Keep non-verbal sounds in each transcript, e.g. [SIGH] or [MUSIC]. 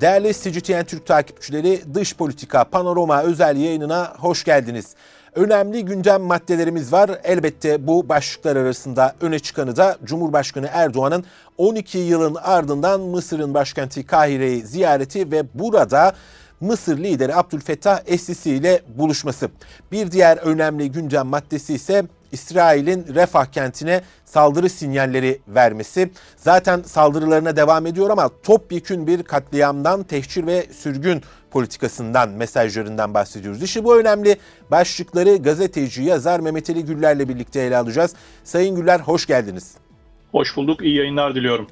Değerli CGTN Türk takipçileri Dış Politika Panorama özel yayınına hoş geldiniz. Önemli gündem maddelerimiz var. Elbette bu başlıklar arasında öne çıkanı da Cumhurbaşkanı Erdoğan'ın 12 yılın ardından Mısır'ın başkenti Kahire'yi ziyareti ve burada Mısır lideri Abdülfettah Es-Sisi ile buluşması. Bir diğer önemli gündem maddesi ise İsrail'in Refah kentine saldırı sinyalleri vermesi. Zaten saldırılarına devam ediyor ama topyekün bir katliamdan, tehcir ve sürgün politikasından, mesajlarından bahsediyoruz. İşte bu önemli başlıkları gazeteci, yazar Mehmet Ali Güller'le birlikte ele alacağız. Sayın Güller hoş geldiniz. Hoş bulduk, iyi yayınlar diliyorum.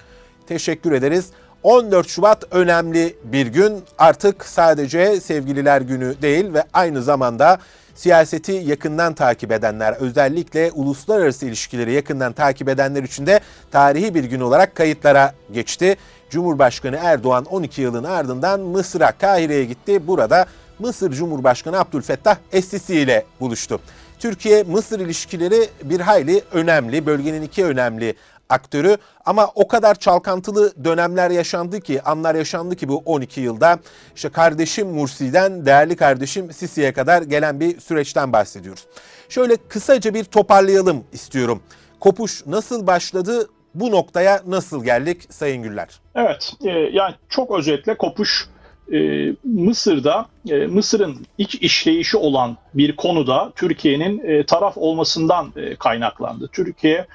Teşekkür ederiz. 14 Şubat önemli bir gün. Artık sadece sevgililer günü değil ve aynı zamanda siyaseti yakından takip edenler, özellikle uluslararası ilişkileri yakından takip edenler için de tarihi bir gün olarak kayıtlara geçti. Cumhurbaşkanı Erdoğan 12 yılın ardından Mısır'a, Kahire'ye gitti. Burada Mısır Cumhurbaşkanı Abdülfettah Es-Sisi ile buluştu. Türkiye-Mısır ilişkileri bir hayli önemli. Bölgenin iki önemli aktörü ama o kadar çalkantılı dönemler yaşandı ki, anlar yaşandı ki bu 12 yılda. İşte kardeşim Mursi'den değerli kardeşim Sisi'ye kadar gelen bir süreçten bahsediyoruz. Şöyle kısaca bir toparlayalım istiyorum. Kopuş nasıl başladı, bu noktaya nasıl geldik Sayın Güller? Evet, e, yani çok özetle kopuş e, Mısır'da e, Mısır'ın iç işleyişi olan bir konuda Türkiye'nin e, taraf olmasından e, kaynaklandı. Türkiye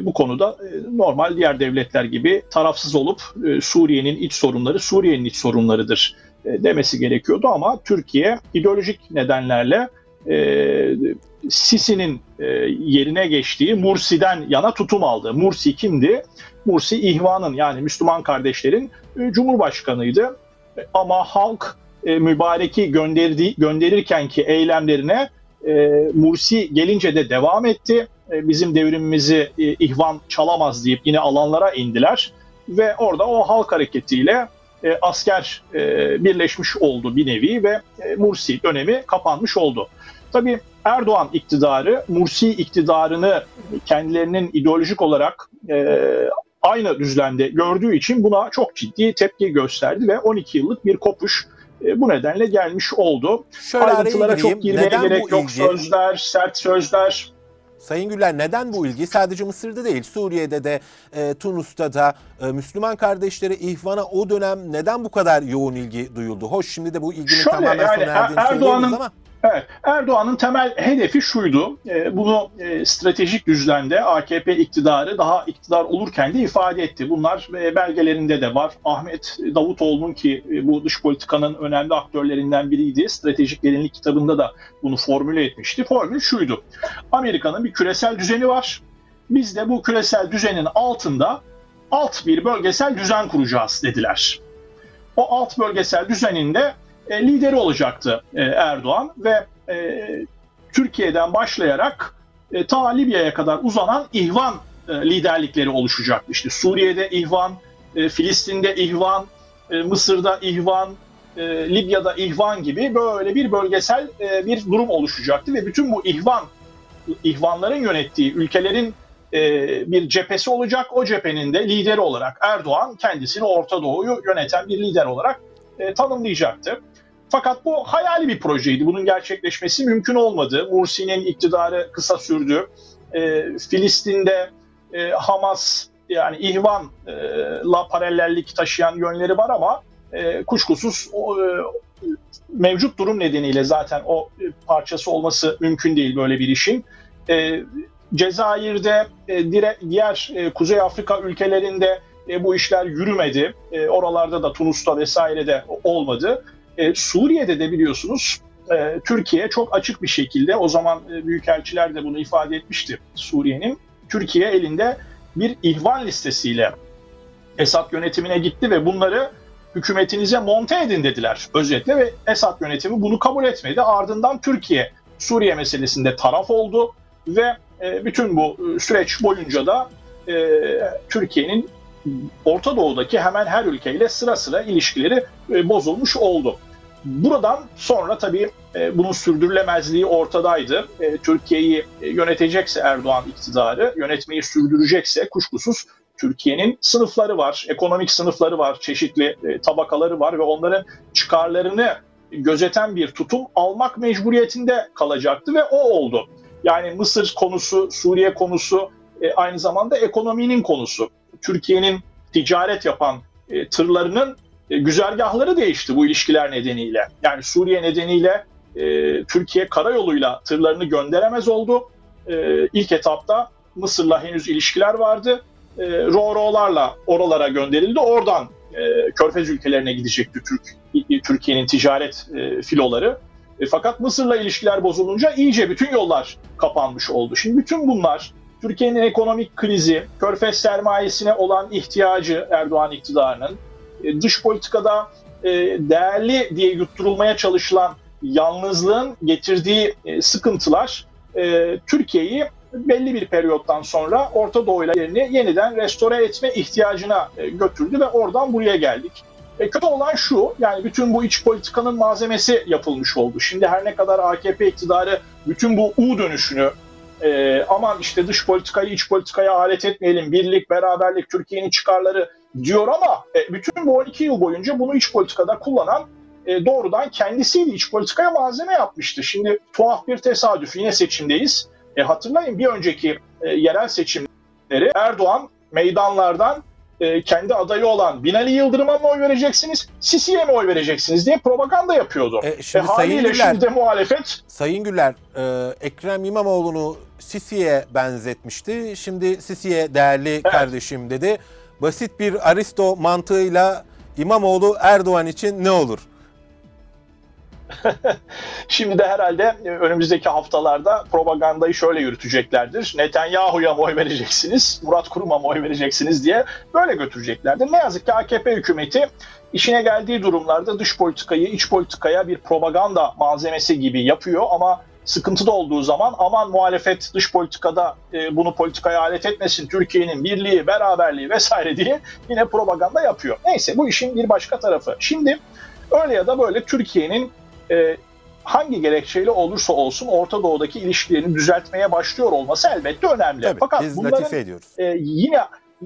bu konuda normal diğer devletler gibi tarafsız olup Suriye'nin iç sorunları Suriye'nin iç sorunlarıdır demesi gerekiyordu ama Türkiye ideolojik nedenlerle Sisi'nin yerine geçtiği Mursi'den yana tutum aldı. Mursi kimdi? Mursi İhvan'ın yani Müslüman kardeşlerin Cumhurbaşkanıydı. Ama halk mübareki gönderdi, gönderirken ki eylemlerine Mursi gelince de devam etti e, bizim devrimimizi e, ihvan çalamaz deyip yine alanlara indiler ve orada o halk hareketiyle e, asker birleşmiş oldu bir nevi ve Mursi dönemi kapanmış oldu. Tabii Erdoğan iktidarı Mursi iktidarını kendilerinin ideolojik olarak aynı düzlemde gördüğü için buna çok ciddi tepki gösterdi ve 12 yıllık bir kopuş bu nedenle gelmiş oldu. Şöyle Ayrıntılara çok girmeye gerek yok. Ilgi? Sözler, sert sözler, Sayın Güller neden bu ilgi? Sadece Mısır'da değil, Suriye'de de, e, Tunus'ta da e, Müslüman kardeşleri ihvana o dönem neden bu kadar yoğun ilgi duyuldu? Hoş şimdi de bu ilginin Şöyle, tamamen yani, sona erdiğini Erdoğan'ın, ama. Evet, Erdoğan'ın temel hedefi şuydu. E, bunu e, stratejik düzlemde AKP iktidarı daha iktidar olurken de ifade etti. Bunlar e, belgelerinde de var. Ahmet Davutoğlu'nun ki e, bu dış politikanın önemli aktörlerinden biriydi. Stratejik derinlik kitabında da bunu formüle etmişti. Formül şuydu. Amerika'nın bir küresel düzeni var. Biz de bu küresel düzenin altında alt bir bölgesel düzen kuracağız dediler. O alt bölgesel düzeninde e, lideri olacaktı e, Erdoğan ve e, Türkiye'den başlayarak e, ta Libya'ya kadar uzanan ihvan e, liderlikleri oluşacaktı. İşte Suriye'de ihvan, e, Filistin'de ihvan, e, Mısır'da ihvan, e, Libya'da ihvan gibi böyle bir bölgesel e, bir durum oluşacaktı ve bütün bu ihvan ihvanların yönettiği ülkelerin e, bir cephesi olacak. O cephenin de lideri olarak Erdoğan kendisini Orta Doğu'yu yöneten bir lider olarak e, tanımlayacaktı. Fakat bu hayali bir projeydi. Bunun gerçekleşmesi mümkün olmadı. Mursi'nin iktidarı kısa sürdü. E, Filistin'de e, Hamas yani İhvan'la paralellik taşıyan yönleri var ama e, kuşkusuz o, e, mevcut durum nedeniyle zaten o e, parçası olması mümkün değil böyle bir işin. E, Cezayir'de, e, dire, diğer e, Kuzey Afrika ülkelerinde e, bu işler yürümedi. E, oralarda da Tunus'ta vesairede olmadı. E, Suriye'de de biliyorsunuz e, Türkiye çok açık bir şekilde o zaman e, büyükelçiler de bunu ifade etmişti Suriye'nin. Türkiye elinde bir ihvan listesiyle Esad yönetimine gitti ve bunları hükümetinize monte edin dediler özetle ve Esad yönetimi bunu kabul etmedi. Ardından Türkiye Suriye meselesinde taraf oldu ve e, bütün bu e, süreç boyunca da e, Türkiye'nin Orta Doğu'daki hemen her ülkeyle sıra sıra ilişkileri e, bozulmuş oldu. Buradan sonra tabii e, bunun sürdürülemezliği ortadaydı. E, Türkiye'yi yönetecekse Erdoğan iktidarı, yönetmeyi sürdürecekse kuşkusuz Türkiye'nin sınıfları var, ekonomik sınıfları var, çeşitli tabakaları var ve onların çıkarlarını gözeten bir tutum almak mecburiyetinde kalacaktı ve o oldu. Yani Mısır konusu, Suriye konusu aynı zamanda ekonominin konusu. Türkiye'nin ticaret yapan e, tırlarının e, güzergahları değişti bu ilişkiler nedeniyle. Yani Suriye nedeniyle e, Türkiye karayoluyla tırlarını gönderemez oldu. E, ilk etapta Mısır'la henüz ilişkiler vardı. E, Roro'larla oralara gönderildi. Oradan e, Körfez ülkelerine gidecekti Türk Türkiye'nin ticaret e, filoları. E, fakat Mısır'la ilişkiler bozulunca iyice bütün yollar kapanmış oldu. Şimdi bütün bunlar Türkiye'nin ekonomik krizi, Körfez sermayesine olan ihtiyacı Erdoğan iktidarının, e, dış politikada e, değerli diye yutturulmaya çalışılan yalnızlığın getirdiği e, sıkıntılar Türkiye'yi belli bir periyottan sonra Orta Doğu ile yeniden restore etme ihtiyacına götürdü ve oradan buraya geldik. E, kötü olan şu, yani bütün bu iç politikanın malzemesi yapılmış oldu. Şimdi her ne kadar AKP iktidarı bütün bu U dönüşünü e, aman işte dış politikayı iç politikaya alet etmeyelim, birlik, beraberlik, Türkiye'nin çıkarları diyor ama e, bütün bu 12 yıl boyunca bunu iç politikada kullanan e, doğrudan kendisiydi. iç politikaya malzeme yapmıştı. Şimdi tuhaf bir tesadüf. Yine seçimdeyiz. E, hatırlayın bir önceki e, yerel seçimleri Erdoğan meydanlardan e, kendi adayı olan Binali Yıldırım'a mı oy vereceksiniz, Sisi'ye mi oy vereceksiniz diye propaganda yapıyordu. E, şimdi e, Sayın Güler, şimdi de muhalefet... Sayın Güler, e, Ekrem İmamoğlu'nu Sisi'ye benzetmişti. Şimdi Sisi'ye değerli evet. kardeşim dedi. Basit bir Aristo mantığıyla İmamoğlu Erdoğan için ne olur? [LAUGHS] Şimdi de herhalde e, önümüzdeki haftalarda propagandayı şöyle yürüteceklerdir. Netanyahu'ya mı oy vereceksiniz, Murat Kurum'a mı oy vereceksiniz diye böyle götüreceklerdir. Ne yazık ki AKP hükümeti işine geldiği durumlarda dış politikayı iç politikaya bir propaganda malzemesi gibi yapıyor ama sıkıntıda olduğu zaman aman muhalefet dış politikada e, bunu politikaya alet etmesin, Türkiye'nin birliği, beraberliği vesaire diye yine propaganda yapıyor. Neyse bu işin bir başka tarafı. Şimdi öyle ya da böyle Türkiye'nin e, hangi gerekçeyle olursa olsun Orta Doğu'daki ilişkilerini düzeltmeye başlıyor olması elbette önemli. Tabii, Fakat biz bunların ediyoruz. E, yine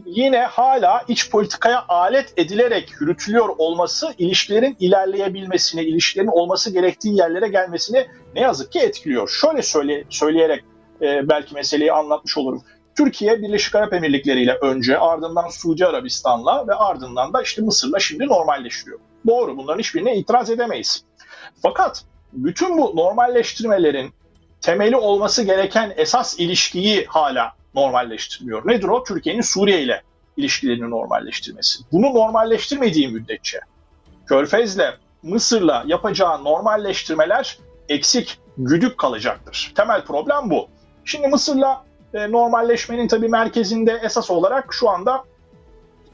yine hala iç politikaya alet edilerek yürütülüyor olması ilişkilerin ilerleyebilmesini, ilişkilerin olması gerektiği yerlere gelmesini ne yazık ki etkiliyor. Şöyle söyle, söyleyerek e, belki meseleyi anlatmış olurum. Türkiye Birleşik Arap Emirlikleri ile önce ardından Suudi Arabistan'la ve ardından da işte Mısır'la şimdi normalleşiyor. Doğru bunların hiçbirine itiraz edemeyiz. Fakat bütün bu normalleştirmelerin temeli olması gereken esas ilişkiyi hala normalleştirmiyor. Nedir o? Türkiye'nin Suriye ile ilişkilerini normalleştirmesi. Bunu normalleştirmediği müddetçe Körfez'le, Mısır'la yapacağı normalleştirmeler eksik, güdük kalacaktır. Temel problem bu. Şimdi Mısır'la e, normalleşmenin tabii merkezinde esas olarak şu anda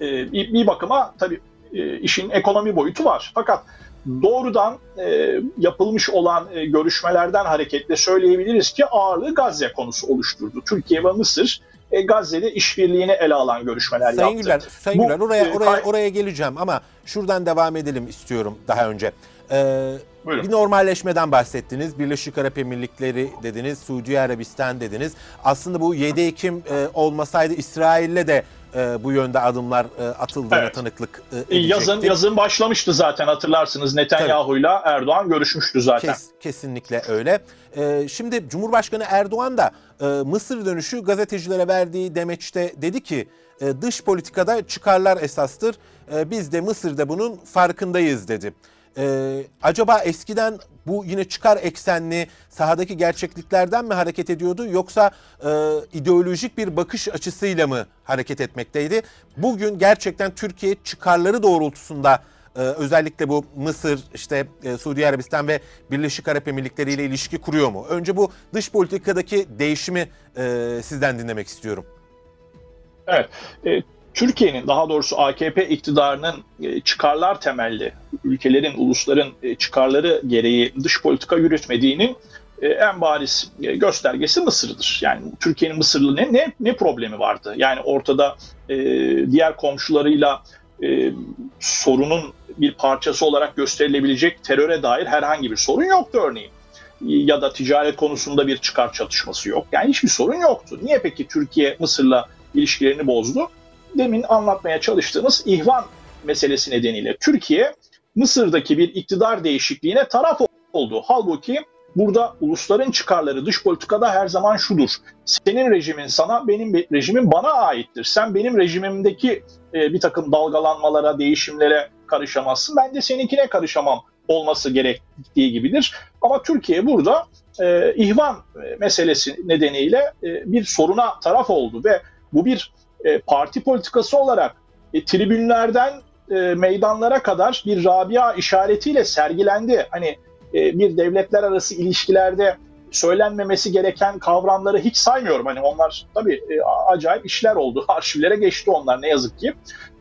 e, bir bakıma tabii e, işin ekonomi boyutu var. Fakat doğrudan e, yapılmış olan e, görüşmelerden hareketle söyleyebiliriz ki ağırlığı Gazze konusu oluşturdu. Türkiye ve Mısır e, Gazze'de işbirliğini ele alan görüşmeler Sayın yaptı. Güler, Sayın Bu, Güler oraya, e, oraya, oraya geleceğim ama şuradan devam edelim istiyorum daha önce. Ee, bir normalleşmeden bahsettiniz. Birleşik Arap Emirlikleri dediniz, Suudi Arabistan dediniz. Aslında bu 7 Ekim e, olmasaydı İsrail'le de e, bu yönde adımlar e, atıldığına evet. tanıklık e, edecekti. Yazın, yazın başlamıştı zaten hatırlarsınız. Netanyahu'yla Erdoğan görüşmüştü zaten. Kes, kesinlikle öyle. E, şimdi Cumhurbaşkanı Erdoğan da e, Mısır dönüşü gazetecilere verdiği demeçte dedi ki e, dış politikada çıkarlar esastır. E, biz de Mısır'da bunun farkındayız dedi. Ee, acaba eskiden bu yine çıkar eksenli sahadaki gerçekliklerden mi hareket ediyordu yoksa e, ideolojik bir bakış açısıyla mı hareket etmekteydi? Bugün gerçekten Türkiye çıkarları doğrultusunda e, özellikle bu Mısır, işte e, Suudi Arabistan ve Birleşik Arap Emirlikleri ile ilişki kuruyor mu? Önce bu dış politikadaki değişimi e, sizden dinlemek istiyorum. Evet, e, Türkiye'nin daha doğrusu AKP iktidarının e, çıkarlar temelli ülkelerin, ulusların e, çıkarları gereği dış politika yürütmediğinin e, en bariz göstergesi Mısır'dır. Yani Türkiye'nin Mısırlı ne, ne, ne problemi vardı? Yani ortada e, diğer komşularıyla e, sorunun bir parçası olarak gösterilebilecek teröre dair herhangi bir sorun yoktu örneğin. Ya da ticaret konusunda bir çıkar çatışması yok. Yani hiçbir sorun yoktu. Niye peki Türkiye Mısır'la ilişkilerini bozdu? Demin anlatmaya çalıştığımız ihvan meselesi nedeniyle Türkiye Mısır'daki bir iktidar değişikliğine taraf oldu. Halbuki burada ulusların çıkarları dış politikada her zaman şudur. Senin rejimin sana, benim rejimim bana aittir. Sen benim rejimimdeki e, bir takım dalgalanmalara, değişimlere karışamazsın. Ben de seninkine karışamam olması gerektiği gibidir. Ama Türkiye burada e, ihvan meselesi nedeniyle e, bir soruna taraf oldu ve bu bir e, parti politikası olarak e, tribünlerden e, meydanlara kadar bir Rabia işaretiyle sergilendi. Hani e, bir devletler arası ilişkilerde söylenmemesi gereken kavramları hiç saymıyorum. Hani onlar tabii e, acayip işler oldu. [LAUGHS] Arşivlere geçti onlar ne yazık ki.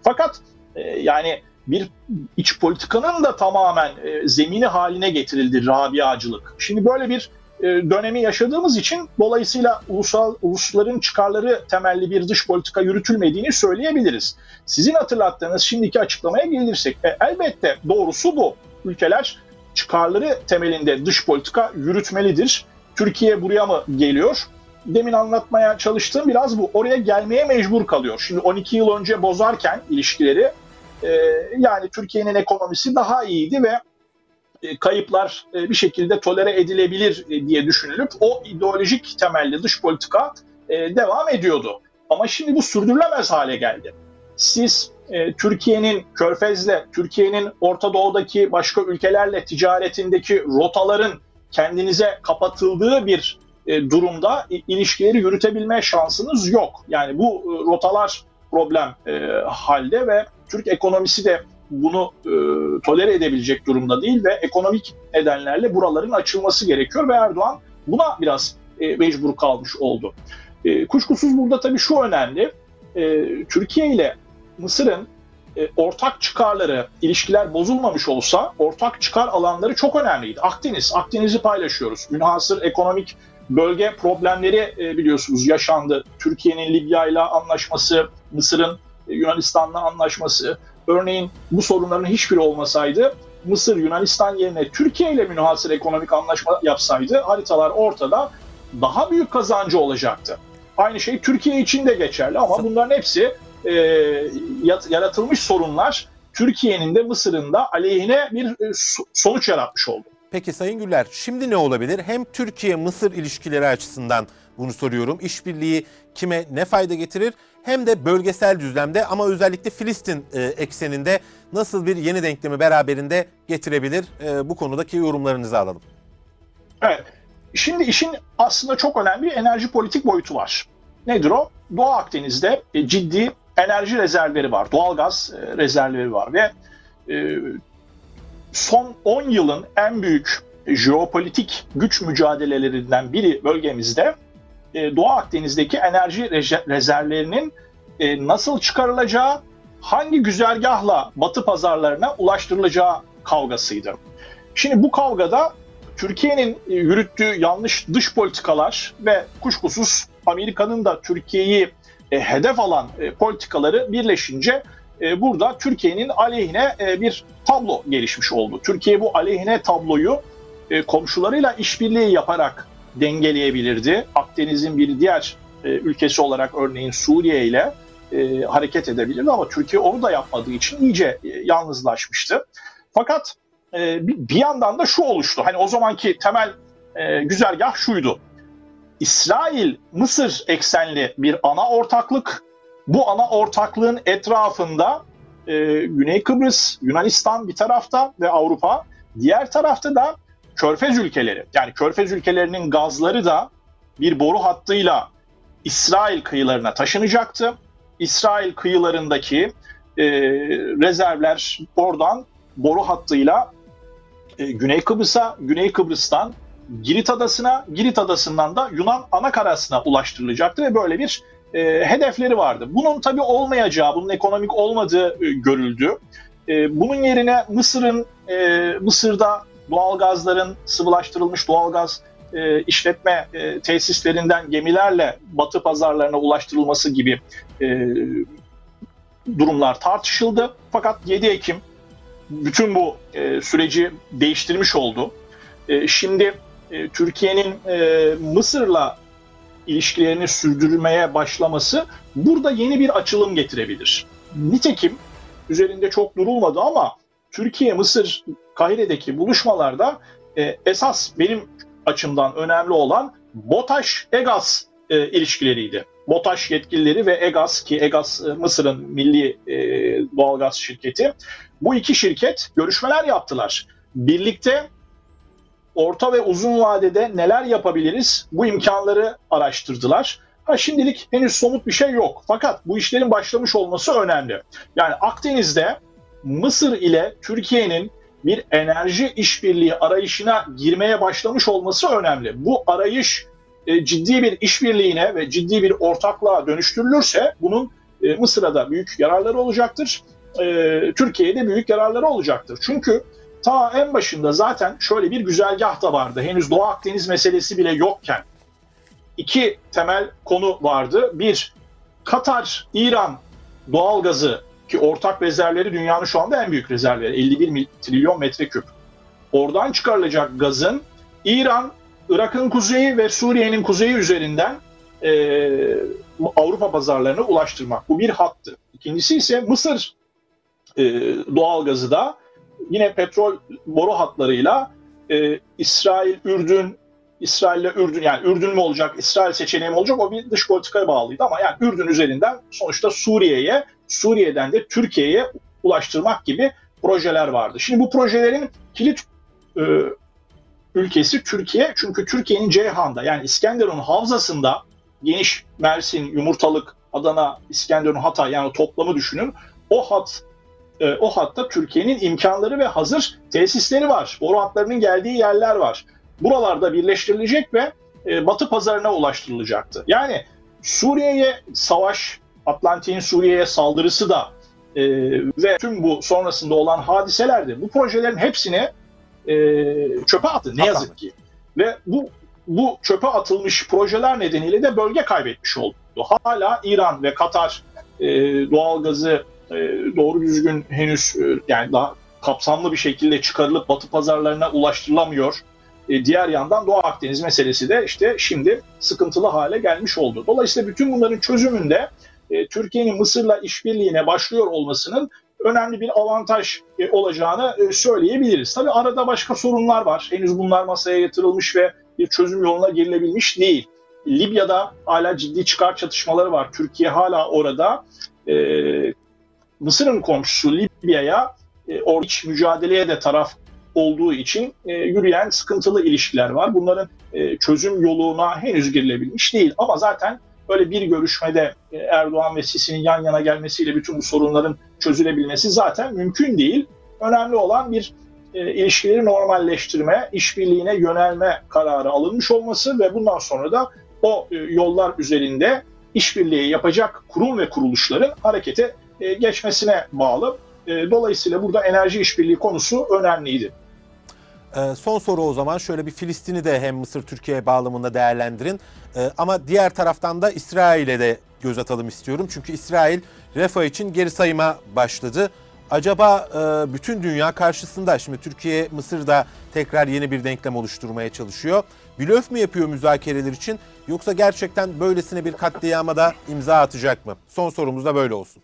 Fakat e, yani bir iç politikanın da tamamen e, zemini haline getirildi Rabiacılık. Şimdi böyle bir dönemi yaşadığımız için dolayısıyla ulusal ulusların çıkarları temelli bir dış politika yürütülmediğini söyleyebiliriz. Sizin hatırlattığınız şimdiki açıklamaya gelirsek e, elbette doğrusu bu. Ülkeler çıkarları temelinde dış politika yürütmelidir. Türkiye buraya mı geliyor? Demin anlatmaya çalıştığım biraz bu. Oraya gelmeye mecbur kalıyor. Şimdi 12 yıl önce bozarken ilişkileri e, yani Türkiye'nin ekonomisi daha iyiydi ve e, kayıplar e, bir şekilde tolere edilebilir e, diye düşünülüp o ideolojik temelli dış politika devam ediyordu. Ama şimdi bu sürdürülemez hale geldi. Siz Türkiye'nin Körfez'le, Türkiye'nin Orta Doğu'daki başka ülkelerle ticaretindeki rotaların kendinize kapatıldığı bir durumda ilişkileri yürütebilme şansınız yok. Yani bu rotalar problem halde ve Türk ekonomisi de bunu e, tolere edebilecek durumda değil ve ekonomik nedenlerle buraların açılması gerekiyor ve Erdoğan buna biraz e, mecbur kalmış oldu. E, kuşkusuz burada tabii şu önemli, e, Türkiye ile Mısır'ın e, ortak çıkarları, ilişkiler bozulmamış olsa ortak çıkar alanları çok önemliydi. Akdeniz, Akdeniz'i paylaşıyoruz. Münhasır ekonomik bölge problemleri e, biliyorsunuz yaşandı. Türkiye'nin Libya ile anlaşması, Mısır'ın e, Yunanistan'la anlaşması, Örneğin bu sorunların hiçbiri olmasaydı Mısır Yunanistan yerine Türkiye ile münhasır ekonomik anlaşma yapsaydı haritalar ortada daha büyük kazancı olacaktı. Aynı şey Türkiye için de geçerli ama bunların hepsi e, yaratılmış sorunlar Türkiye'nin de Mısır'ın da aleyhine bir e, sonuç yaratmış oldu. Peki Sayın Güller şimdi ne olabilir? Hem Türkiye-Mısır ilişkileri açısından bunu soruyorum. İşbirliği kime ne fayda getirir? Hem de bölgesel düzlemde ama özellikle Filistin e, ekseninde nasıl bir yeni denklemi beraberinde getirebilir? E, bu konudaki yorumlarınızı alalım. Evet. Şimdi işin aslında çok önemli bir enerji politik boyutu var. Nedir o? Doğu Akdeniz'de e, ciddi enerji rezervleri var. Doğalgaz e, rezervleri var ve son 10 yılın en büyük jeopolitik güç mücadelelerinden biri bölgemizde e, Doğu Akdeniz'deki enerji rezervlerinin e, nasıl çıkarılacağı, hangi güzergahla Batı pazarlarına ulaştırılacağı kavgasıydı. Şimdi bu kavgada Türkiye'nin e, yürüttüğü yanlış dış politikalar ve kuşkusuz Amerika'nın da Türkiye'yi hedef alan politikaları birleşince burada Türkiye'nin aleyhine bir tablo gelişmiş oldu. Türkiye bu aleyhine tabloyu komşularıyla işbirliği yaparak dengeleyebilirdi. Akdeniz'in bir diğer e, ülkesi olarak örneğin Suriye ile e, hareket edebilirdi ama Türkiye onu da yapmadığı için iyice e, yalnızlaşmıştı. Fakat e, bir, yandan da şu oluştu. Hani o zamanki temel e, güzergah şuydu. İsrail Mısır eksenli bir ana ortaklık. Bu ana ortaklığın etrafında e, Güney Kıbrıs, Yunanistan bir tarafta ve Avrupa, diğer tarafta da Körfez ülkeleri yani Körfez ülkelerinin gazları da bir boru hattıyla İsrail kıyılarına taşınacaktı. İsrail kıyılarındaki e, rezervler oradan boru hattıyla e, Güney Kıbrıs'a, Güney Kıbrıs'tan Girit Adası'na, Girit Adası'ndan da Yunan anakarasına ulaştırılacaktı ve böyle bir e, hedefleri vardı. Bunun tabii olmayacağı, bunun ekonomik olmadığı e, görüldü. E, bunun yerine Mısır'ın e, Mısır'da doğalgazların sıvılaştırılmış doğalgaz e, işletme e, tesislerinden gemilerle batı pazarlarına ulaştırılması gibi e, durumlar tartışıldı. Fakat 7 Ekim bütün bu e, süreci değiştirmiş oldu. E, şimdi e, Türkiye'nin e, Mısır'la ilişkilerini sürdürmeye başlaması burada yeni bir açılım getirebilir. Nitekim üzerinde çok durulmadı ama Türkiye, Mısır, Kahire'deki buluşmalarda e, esas benim açımdan önemli olan BOTAŞ-EGAS e, ilişkileriydi. BOTAŞ yetkilileri ve EGAS ki EGAS e, Mısır'ın milli e, doğalgaz şirketi. Bu iki şirket görüşmeler yaptılar. Birlikte orta ve uzun vadede neler yapabiliriz bu imkanları araştırdılar. Ha şimdilik henüz somut bir şey yok. Fakat bu işlerin başlamış olması önemli. Yani Akdeniz'de Mısır ile Türkiye'nin bir enerji işbirliği arayışına girmeye başlamış olması önemli. Bu arayış e, ciddi bir işbirliğine ve ciddi bir ortaklığa dönüştürülürse bunun e, Mısır'a da büyük yararları olacaktır. E, Türkiye'ye büyük yararları olacaktır. Çünkü ta en başında zaten şöyle bir güzergah da vardı. Henüz Doğu Akdeniz meselesi bile yokken iki temel konu vardı. Bir, Katar, İran doğalgazı ki ortak rezervleri dünyanın şu anda en büyük rezervleri 51 trilyon metreküp. Oradan çıkarılacak gazın İran, Irak'ın kuzeyi ve Suriye'nin kuzeyi üzerinden e, Avrupa pazarlarına ulaştırmak. Bu bir hattı. İkincisi ise Mısır e, doğalgazı da yine petrol boru hatlarıyla e, İsrail, Ürdün, İsrail ile Ürdün yani Ürdün mü olacak, İsrail seçeneği mi olacak o bir dış politikaya bağlıydı ama yani Ürdün üzerinden sonuçta Suriye'ye, Suriye'den de Türkiye'ye ulaştırmak gibi projeler vardı. Şimdi bu projelerin kilit e, ülkesi Türkiye çünkü Türkiye'nin Ceyhan'da yani İskenderun havzasında geniş Mersin, Yumurtalık, Adana, İskenderun, Hatay yani toplamı düşünün. O hat e, o hatta Türkiye'nin imkanları ve hazır tesisleri var. Boru hatlarının geldiği yerler var buralarda birleştirilecek ve e, Batı pazarına ulaştırılacaktı. Yani Suriye'ye savaş, Atlantik'in Suriye'ye saldırısı da e, ve tüm bu sonrasında olan hadiselerde bu projelerin hepsini e, çöpe attı ne yazık ki. Ve bu bu çöpe atılmış projeler nedeniyle de bölge kaybetmiş oldu. Hala İran ve Katar e, doğalgazı e, doğru düzgün henüz e, yani daha kapsamlı bir şekilde çıkarılıp batı pazarlarına ulaştırılamıyor. E, diğer yandan Doğu Akdeniz meselesi de işte şimdi sıkıntılı hale gelmiş oldu. Dolayısıyla bütün bunların çözümünde e, Türkiye'nin Mısır'la işbirliğine başlıyor olmasının önemli bir avantaj e, olacağını e, söyleyebiliriz. Tabi arada başka sorunlar var. Henüz bunlar masaya yatırılmış ve bir çözüm yoluna girilebilmiş değil. Libya'da hala ciddi çıkar çatışmaları var. Türkiye hala orada. E, Mısır'ın komşusu Libya'ya e, or iç mücadeleye de taraf olduğu için e, yürüyen sıkıntılı ilişkiler var. Bunların e, çözüm yoluna henüz girilebilmiş değil. Ama zaten böyle bir görüşmede e, Erdoğan ve Sisi'nin yan yana gelmesiyle bütün bu sorunların çözülebilmesi zaten mümkün değil. Önemli olan bir e, ilişkileri normalleştirme, işbirliğine yönelme kararı alınmış olması ve bundan sonra da o e, yollar üzerinde işbirliği yapacak kurum ve kuruluşların harekete geçmesine bağlı. Dolayısıyla burada enerji işbirliği konusu önemliydi. Ee, son soru o zaman şöyle bir Filistin'i de hem Mısır-Türkiye bağlamında değerlendirin. Ee, ama diğer taraftan da İsrail'e de göz atalım istiyorum. Çünkü İsrail Refah için geri sayıma başladı. Acaba e, bütün dünya karşısında şimdi Türkiye Mısır'da tekrar yeni bir denklem oluşturmaya çalışıyor. Blöf mü yapıyor müzakereler için yoksa gerçekten böylesine bir katliama da imza atacak mı? Son sorumuz da böyle olsun.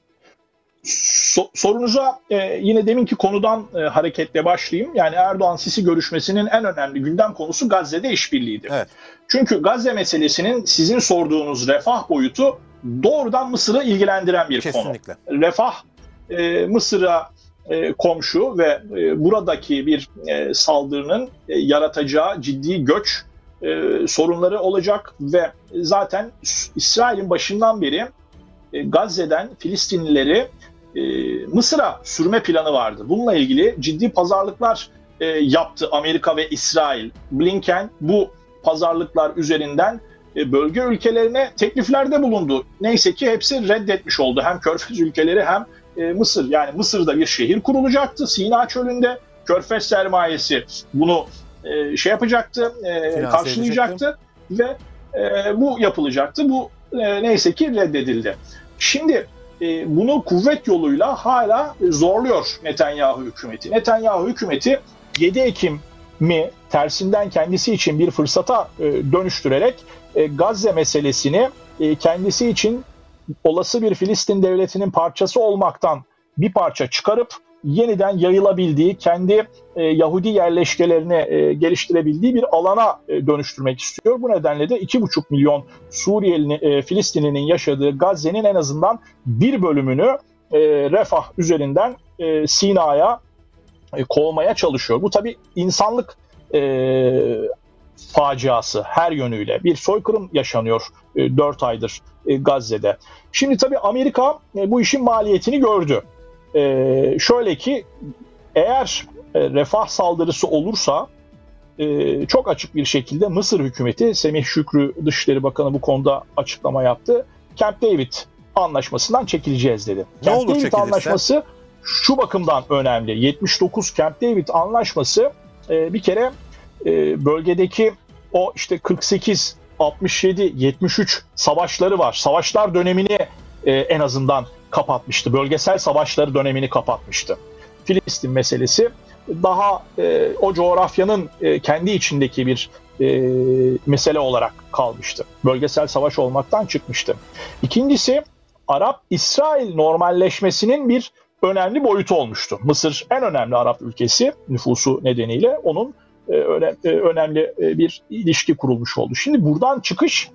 So, sorunuza e, yine deminki konudan e, hareketle başlayayım. Yani Erdoğan-Sisi görüşmesinin en önemli gündem konusu Gazze'de işbirliğiydi. Evet. Çünkü Gazze meselesinin sizin sorduğunuz refah boyutu doğrudan Mısır'ı ilgilendiren bir Kesinlikle. konu. Refah e, Mısır'a e, komşu ve e, buradaki bir e, saldırının e, yaratacağı ciddi göç e, sorunları olacak ve zaten İsrail'in başından beri e, Gazze'den Filistinlileri e, Mısır'a sürme planı vardı. Bununla ilgili ciddi pazarlıklar e, yaptı Amerika ve İsrail. Blinken bu pazarlıklar üzerinden e, bölge ülkelerine tekliflerde bulundu. Neyse ki hepsi reddetmiş oldu. Hem Körfez ülkeleri hem e, Mısır. Yani Mısır'da bir şehir kurulacaktı. Sina çölünde Körfez sermayesi bunu e, şey yapacaktı, e, karşılayacaktı ve e, bu yapılacaktı. Bu e, neyse ki reddedildi. Şimdi e, bunu kuvvet yoluyla hala zorluyor Netanyahu hükümeti. Netanyahu hükümeti 7 Ekim mi tersinden kendisi için bir fırsata e, dönüştürerek e, Gazze meselesini e, kendisi için olası bir Filistin devletinin parçası olmaktan bir parça çıkarıp yeniden yayılabildiği, kendi e, Yahudi yerleşkelerini e, geliştirebildiği bir alana e, dönüştürmek istiyor. Bu nedenle de 2,5 milyon Suriyeli e, Filistinlinin yaşadığı Gazze'nin en azından bir bölümünü e, Refah üzerinden e, Sina'ya e, kovmaya çalışıyor. Bu tabi insanlık e, faciası her yönüyle. Bir soykırım yaşanıyor e, 4 aydır e, Gazze'de. Şimdi tabi Amerika e, bu işin maliyetini gördü. E, şöyle ki eğer e, refah saldırısı olursa e, çok açık bir şekilde Mısır hükümeti, Semih Şükrü Dışişleri Bakanı bu konuda açıklama yaptı. Camp David anlaşmasından çekileceğiz dedi. Ne Camp David çekilirse? anlaşması şu bakımdan önemli. 79 Camp David anlaşması e, bir kere e, bölgedeki o işte 48, 67, 73 savaşları var. Savaşlar dönemini e, en azından kapatmıştı. Bölgesel savaşları dönemini kapatmıştı. Filistin meselesi daha e, o coğrafyanın e, kendi içindeki bir e, mesele olarak kalmıştı. Bölgesel savaş olmaktan çıkmıştı. İkincisi Arap-İsrail normalleşmesinin bir önemli boyutu olmuştu. Mısır en önemli Arap ülkesi nüfusu nedeniyle onun e, e, önemli e, bir ilişki kurulmuş oldu. Şimdi buradan çıkış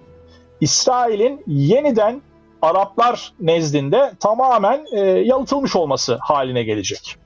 İsrail'in yeniden Araplar nezdinde tamamen e, yalıtılmış olması haline gelecek.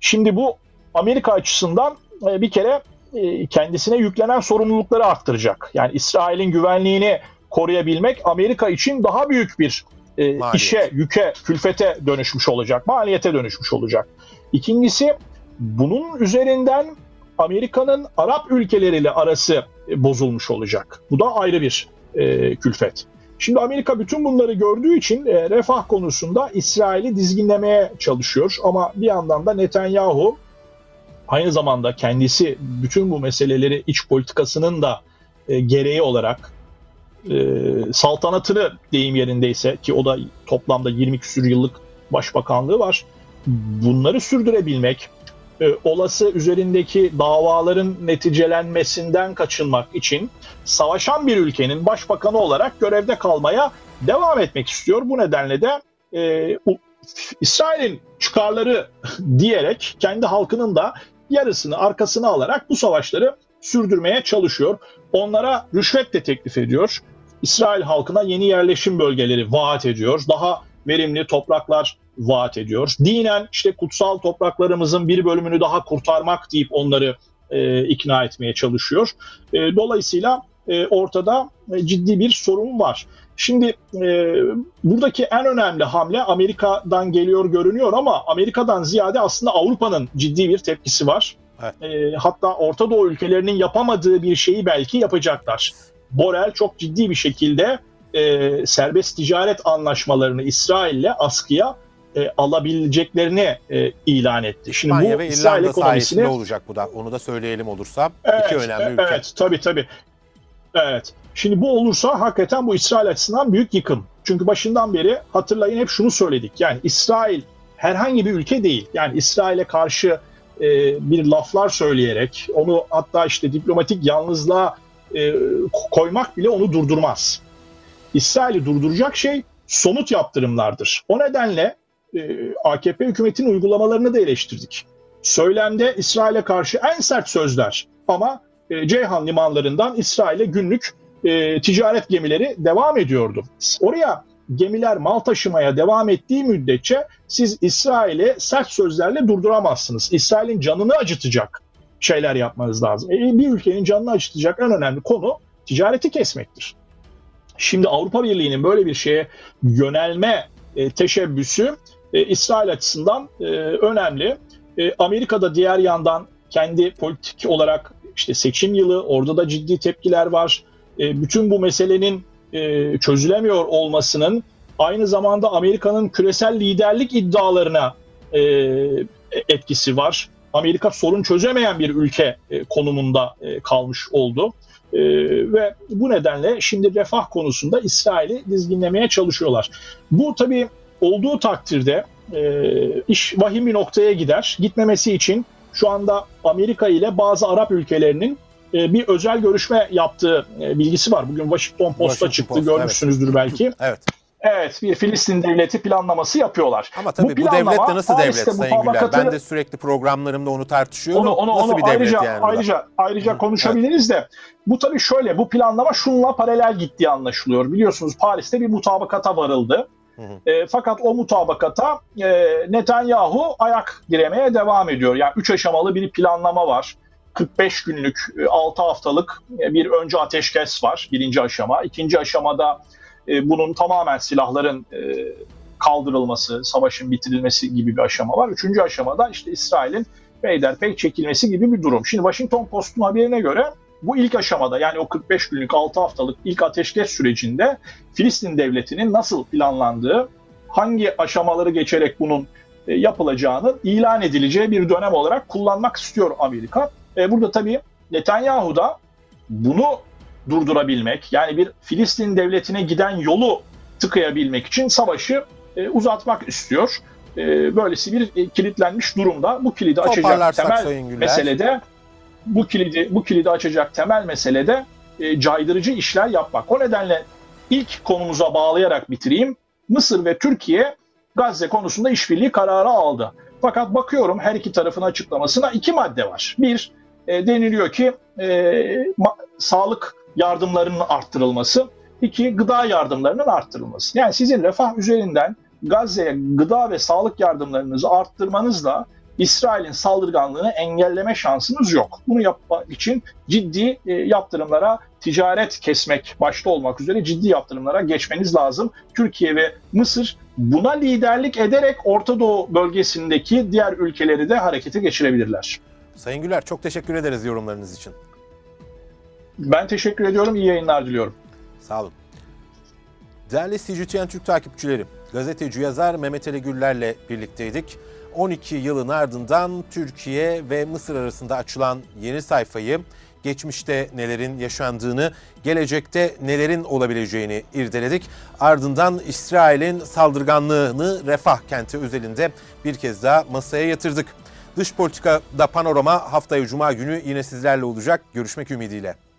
Şimdi bu Amerika açısından e, bir kere e, kendisine yüklenen sorumlulukları arttıracak. Yani İsrail'in güvenliğini koruyabilmek Amerika için daha büyük bir e, işe, yüke, külfete dönüşmüş olacak, maliyete dönüşmüş olacak. İkincisi bunun üzerinden Amerika'nın Arap ülkeleriyle arası e, bozulmuş olacak. Bu da ayrı bir e, külfet. Şimdi Amerika bütün bunları gördüğü için e, refah konusunda İsrail'i dizginlemeye çalışıyor. Ama bir yandan da Netanyahu aynı zamanda kendisi bütün bu meseleleri iç politikasının da e, gereği olarak e, saltanatını deyim yerindeyse ki o da toplamda 20 küsür yıllık başbakanlığı var. Bunları sürdürebilmek, olası üzerindeki davaların neticelenmesinden kaçınmak için savaşan bir ülkenin başbakanı olarak görevde kalmaya devam etmek istiyor. Bu nedenle de e, İsrail'in çıkarları [LAUGHS] diyerek kendi halkının da yarısını arkasına alarak bu savaşları sürdürmeye çalışıyor. Onlara rüşvet de teklif ediyor. İsrail halkına yeni yerleşim bölgeleri vaat ediyor. Daha verimli topraklar vaat ediyor. Dinen işte kutsal topraklarımızın bir bölümünü daha kurtarmak deyip onları e, ikna etmeye çalışıyor. E, dolayısıyla e, ortada e, ciddi bir sorun var. Şimdi e, buradaki en önemli hamle Amerika'dan geliyor görünüyor ama Amerika'dan ziyade aslında Avrupa'nın ciddi bir tepkisi var. Evet. E, hatta Orta Doğu ülkelerinin yapamadığı bir şeyi belki yapacaklar. Borel çok ciddi bir şekilde e, serbest ticaret anlaşmalarını İsrail'le askıya e, alabileceklerini e, ilan etti. Şimdi İspanya bu ve İsrail ekonomisini olacak bu da. Onu da söyleyelim olursa. Evet, iki önemli ülke. Evet, tabii tabii. Evet. Şimdi bu olursa hakikaten bu İsrail açısından büyük yıkım. Çünkü başından beri hatırlayın hep şunu söyledik. Yani İsrail herhangi bir ülke değil. Yani İsrail'e karşı e, bir laflar söyleyerek onu hatta işte diplomatik yalnızlığa e, koymak bile onu durdurmaz. İsrail'i durduracak şey somut yaptırımlardır. O nedenle e, AKP hükümetinin uygulamalarını da eleştirdik. Söylemde İsrail'e karşı en sert sözler ama e, Ceyhan limanlarından İsrail'e günlük e, ticaret gemileri devam ediyordu. Oraya gemiler mal taşımaya devam ettiği müddetçe siz İsrail'i sert sözlerle durduramazsınız. İsrail'in canını acıtacak şeyler yapmanız lazım. E, bir ülkenin canını acıtacak en önemli konu ticareti kesmektir. Şimdi Avrupa Birliği'nin böyle bir şeye yönelme e, teşebbüsü e, İsrail açısından e, önemli. E, Amerika'da diğer yandan kendi politik olarak işte seçim yılı orada da ciddi tepkiler var. E, bütün bu meselenin e, çözülemiyor olmasının aynı zamanda Amerika'nın küresel liderlik iddialarına e, etkisi var. Amerika sorun çözemeyen bir ülke e, konumunda e, kalmış oldu. E, ve bu nedenle şimdi refah konusunda İsrail'i dizginlemeye çalışıyorlar. Bu tabii olduğu takdirde e, iş vahim bir noktaya gider. Gitmemesi için şu anda Amerika ile bazı Arap ülkelerinin e, bir özel görüşme yaptığı e, bilgisi var. Bugün Washington Post'ta Washington çıktı Post, görmüşsünüzdür belki. [LAUGHS] Evet. Evet bir Filistin devleti planlaması yapıyorlar. Ama tabii bu, planlama, devlet de nasıl devlet Sayın Güler? Ben de sürekli programlarımda onu tartışıyorum. onu, onu, nasıl onu bir devlet ayrıca, yani? bu ayrıca, ayrıca Hı, konuşabiliriz de bu tabii şöyle bu planlama şunla paralel gittiği anlaşılıyor. Biliyorsunuz Paris'te bir mutabakata varıldı. E, fakat o mutabakata e, Netanyahu ayak diremeye devam ediyor. Yani üç aşamalı bir planlama var. 45 günlük, 6 haftalık e, bir önce ateşkes var birinci aşama. İkinci aşamada e, bunun tamamen silahların e, kaldırılması, savaşın bitirilmesi gibi bir aşama var. Üçüncü aşamada işte İsrail'in peyderpey çekilmesi gibi bir durum. Şimdi Washington Post'un haberine göre bu ilk aşamada yani o 45 günlük 6 haftalık ilk ateşkes sürecinde Filistin devletinin nasıl planlandığı, hangi aşamaları geçerek bunun e, yapılacağını ilan edileceği bir dönem olarak kullanmak istiyor Amerika. E, burada tabii Netanyahu da bunu durdurabilmek yani bir Filistin devletine giden yolu tıkayabilmek için savaşı e, uzatmak istiyor. Böylesi bir kilitlenmiş durumda. Bu kilidi açacak temel Sayın Güler. Bu kilidi bu kilidi açacak temel meselede e, caydırıcı işler yapmak. O nedenle ilk konumuza bağlayarak bitireyim. Mısır ve Türkiye Gazze konusunda işbirliği kararı aldı. Fakat bakıyorum her iki tarafın açıklamasına iki madde var. Bir, e, deniliyor ki e, ma- sağlık yardımlarının arttırılması. İki, gıda yardımlarının arttırılması. Yani sizin refah üzerinden Gazze'ye gıda ve sağlık yardımlarınızı arttırmanızla İsrail'in saldırganlığını engelleme şansınız yok. Bunu yapmak için ciddi e, yaptırımlara, ticaret kesmek başta olmak üzere ciddi yaptırımlara geçmeniz lazım. Türkiye ve Mısır buna liderlik ederek Orta Doğu bölgesindeki diğer ülkeleri de harekete geçirebilirler. Sayın Güler çok teşekkür ederiz yorumlarınız için. Ben teşekkür ediyorum. İyi yayınlar diliyorum. Sağ olun. Değerli CGTN Türk takipçileri, gazeteci yazar Mehmet Ali Güller'le birlikteydik. 12 yılın ardından Türkiye ve Mısır arasında açılan yeni sayfayı, geçmişte nelerin yaşandığını, gelecekte nelerin olabileceğini irdeledik. Ardından İsrail'in saldırganlığını Refah kenti özelinde bir kez daha masaya yatırdık. Dış politikada panorama haftaya Cuma günü yine sizlerle olacak. Görüşmek ümidiyle.